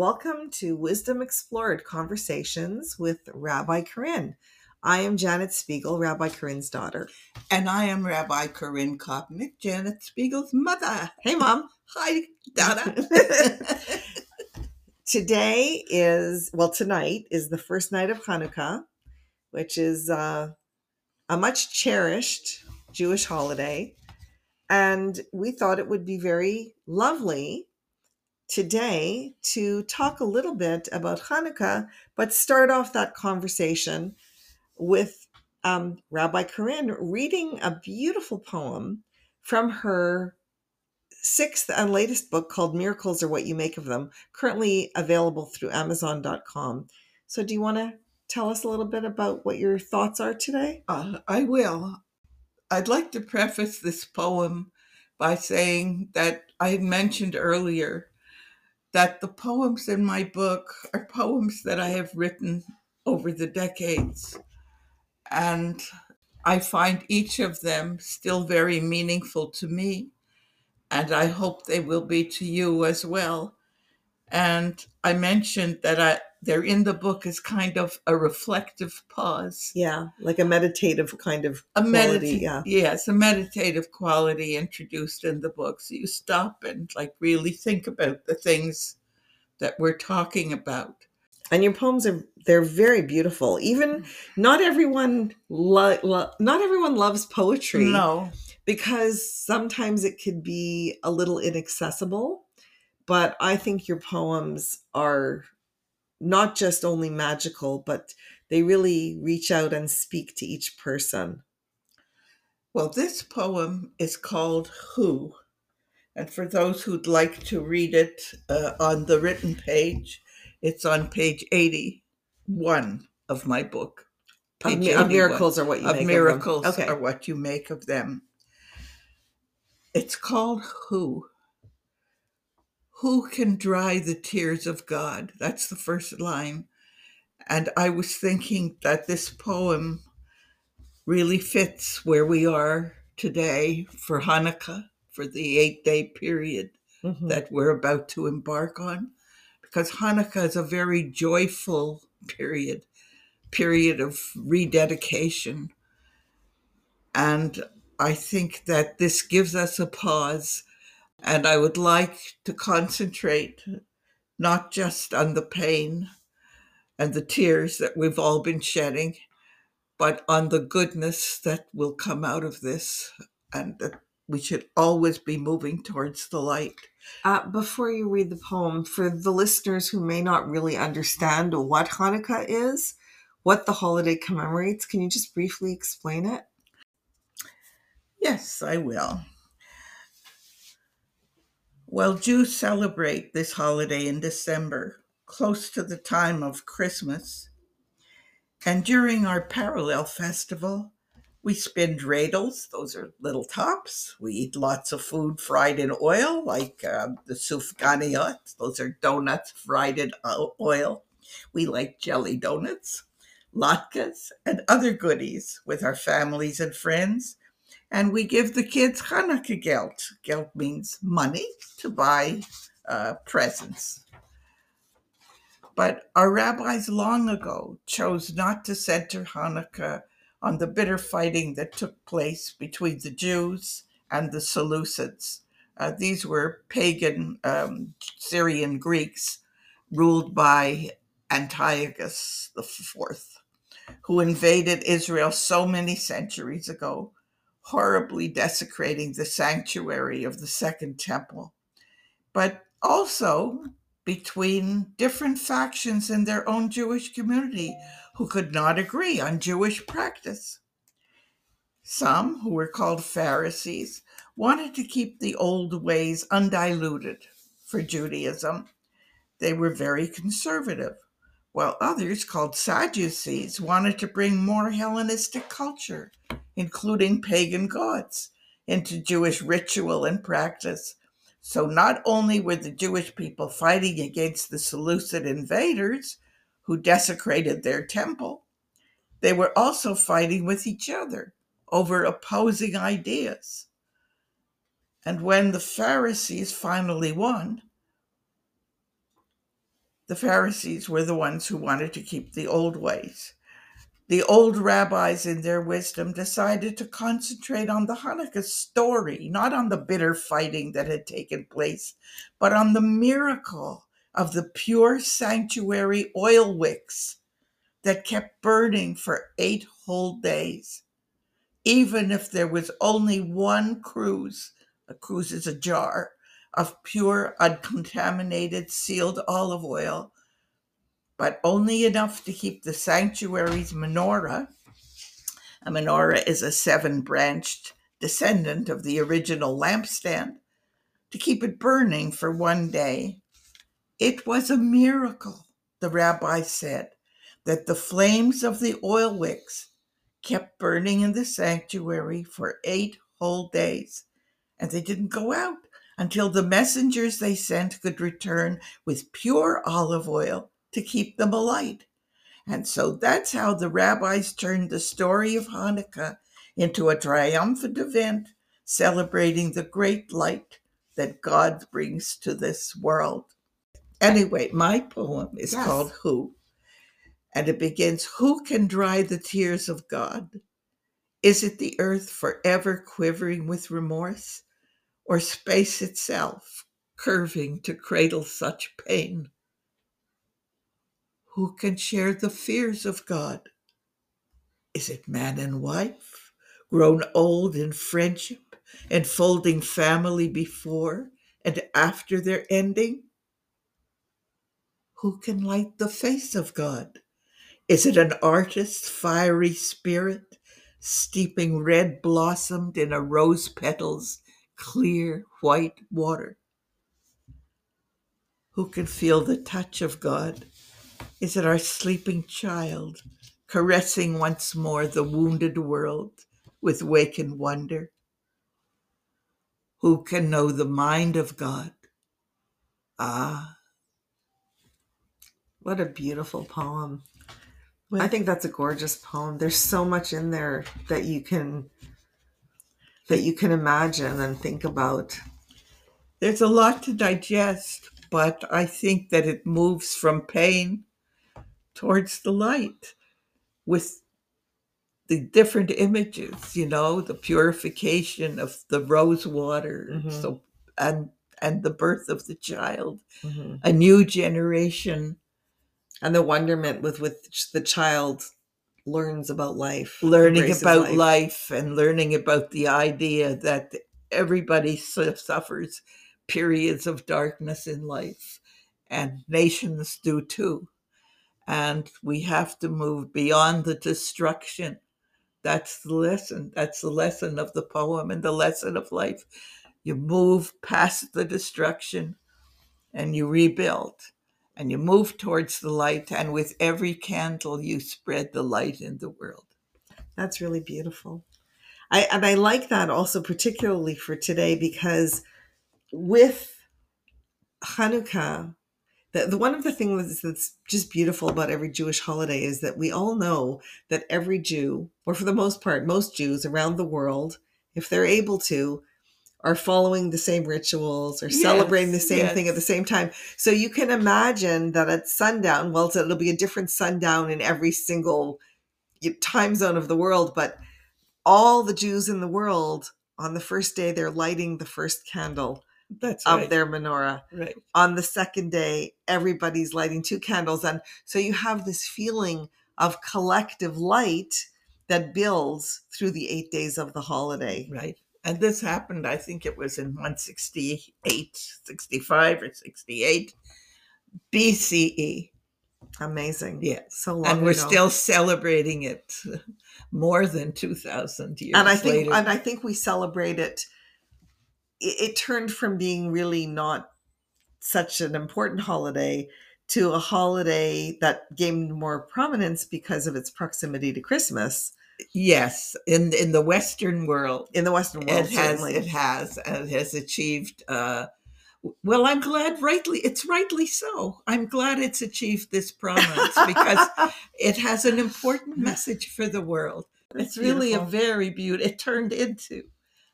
Welcome to Wisdom Explored Conversations with Rabbi Corinne. I am Janet Spiegel, Rabbi Corinne's daughter. And I am Rabbi Corinne Copnick, Janet Spiegel's mother. Hey, Mom. Hi, Dada. Today is, well, tonight is the first night of Hanukkah, which is uh, a much cherished Jewish holiday. And we thought it would be very lovely today to talk a little bit about Hanukkah, but start off that conversation with um, Rabbi Corinne reading a beautiful poem from her sixth and latest book called Miracles Are What You Make of Them, currently available through Amazon.com. So, do you want to tell us a little bit about what your thoughts are today? Uh, I will. I'd like to preface this poem by saying that I had mentioned earlier that the poems in my book are poems that I have written over the decades. And I find each of them still very meaningful to me. And I hope they will be to you as well. And I mentioned that I, they're in the book as kind of a reflective pause. Yeah, like a meditative kind of a quality. medita- yeah. Yes, a meditative quality introduced in the book. So you stop and like really think about the things that we're talking about. And your poems are they're very beautiful. Even mm. not everyone lo- lo- not everyone loves poetry. No, because sometimes it could be a little inaccessible. But I think your poems are not just only magical, but they really reach out and speak to each person. Well, this poem is called Who. And for those who'd like to read it uh, on the written page, it's on page 81 of my book. Of, Page mi- of miracles are what you of make miracles of. Okay. are what you make of them. It's called Who. Who can dry the tears of God? That's the first line. And I was thinking that this poem really fits where we are today for Hanukkah, for the eight day period Mhm. that we're about to embark on. Because Hanukkah is a very joyful period, period of rededication. And I think that this gives us a pause. And I would like to concentrate not just on the pain and the tears that we've all been shedding, but on the goodness that will come out of this. And that we should always be moving towards the light. Uh, before you read the poem, for the listeners who may not really understand what Hanukkah is, what the holiday commemorates, can you just briefly explain it? Yes, I will. Well, Jews celebrate this holiday in December, close to the time of Christmas. And during our parallel festival, we spin dreidels, those are little tops. We eat lots of food fried in oil, like uh, the sufganiyot, those are donuts fried in oil. We like jelly donuts, latkes, and other goodies with our families and friends and we give the kids Hanukkah geld. Geld means money to buy uh, presents. But our rabbis long ago chose not to center Hanukkah on the bitter fighting that took place between the Jews and the Seleucids. Uh, these were pagan um, Syrian Greeks ruled by Antiochus IV, who invaded Israel so many centuries ago horribly desecrating the sanctuary of the Second Temple, but also between different factions in their own Jewish community who could not agree on Jewish practice. Some, who were called Pharisees, wanted to keep the old ways undiluted for Judaism. They were very conservative, while others, called Sadducees, wanted to bring more Hellenistic culture including pagan gods, into Jewish ritual and practice. So not only were the Jewish people fighting against the Seleucid invaders who desecrated their temple, they were also fighting with each other over opposing ideas. And when the Pharisees finally won, The Pharisees were the ones who wanted to keep the old ways. The old rabbis, in their wisdom, decided to concentrate on the Hanukkah story, not on the bitter fighting that had taken place, but on the miracle of the pure sanctuary oil wicks that kept burning for eight whole days. Even if there was only one cruse, a cruse is a jar of pure, uncontaminated, sealed olive oil but only enough to keep the sanctuary's menorah. A menorah is a seven branched descendant of the original lampstand, to keep it burning for one day. It was a miracle, the rabbi said, that the flames of the oil wicks kept burning in the sanctuary for eight whole days, and they didn't go out until the messengers they sent could return with pure olive oil to keep them alight. And so that's how the rabbis turned the story of Hanukkah into a triumphant event celebrating the great light that God brings to this world. Anyway, my poem is yes. called Who? And it begins Who can dry the tears of God? Is it the earth forever quivering with remorse, or space itself curving to cradle such pain? who can share the fears of God? Is it man and wife, grown old in friendship, enfolding family before and after their ending? Who can light the face of God? Is it an artist's fiery spirit, steeping red blossomed in a rose petal's clear white water? Who can feel the touch of God? Is it our sleeping child caressing once more the wounded world with wakened wonder? Who can know the mind of God? Ah. What a beautiful poem. I think that's a gorgeous poem. There's so much in there that you can that you can imagine and think about. There's a lot to digest, but I think that it moves from pain towards the light with the different images, you know, the purification of the rose water, mm-hmm. so and and the birth of the child, mm-hmm. a new generation, and the wonderment with which the child learns about life, learning about life. life, and learning about the idea that everybody suffers periods of darkness in life, and nations do too and we have to move beyond the destruction. That's the lesson. That's the lesson of the poem and the lesson of life. You move past the destruction and you rebuild and you move towards the light. And with every candle, you spread the light in the world. That's really beautiful. I, and I like that also, particularly for today, because with Hanukkah, the, the one of the things that's just beautiful about every Jewish holiday is that we all know that every Jew, or for the most part, most Jews around the world, if they're able to, are following the same rituals or yes, celebrating the same yes. thing at the same time. So you can imagine that at sundown, well, it'll be a different sundown in every single time zone of the world, but all the Jews in the world on the first day, they're lighting the first candle that's of right. their menorah. Right. On the second day, everybody's lighting two candles. And so you have this feeling of collective light that builds through the eight days of the holiday. Right. And this happened, I think it was in 168, 65 or 68 BCE. Amazing. Yes. So long And we're ago. still celebrating it more than 2000 years and I think later. and I think we celebrate it it, it turned from being really not such an important holiday to a holiday that gained more prominence because of its proximity to Christmas. Yes, in in the Western world, in the Western world, it has certainly. it has it has achieved. Uh, well, I'm glad, rightly, it's rightly so. I'm glad it's achieved this prominence because it has an important mm. message for the world. That's it's really beautiful. a very beautiful. It turned into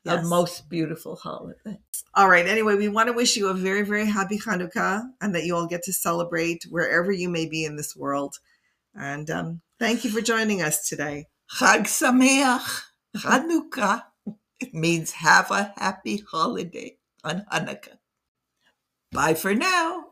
yes. a most beautiful holiday. All right. Anyway, we want to wish you a very, very happy Hanukkah and that you all get to celebrate wherever you may be in this world. And um, thank you for joining us today. Chag Sameach, Chanukah. It means have a happy holiday on Hanukkah. Bye for now.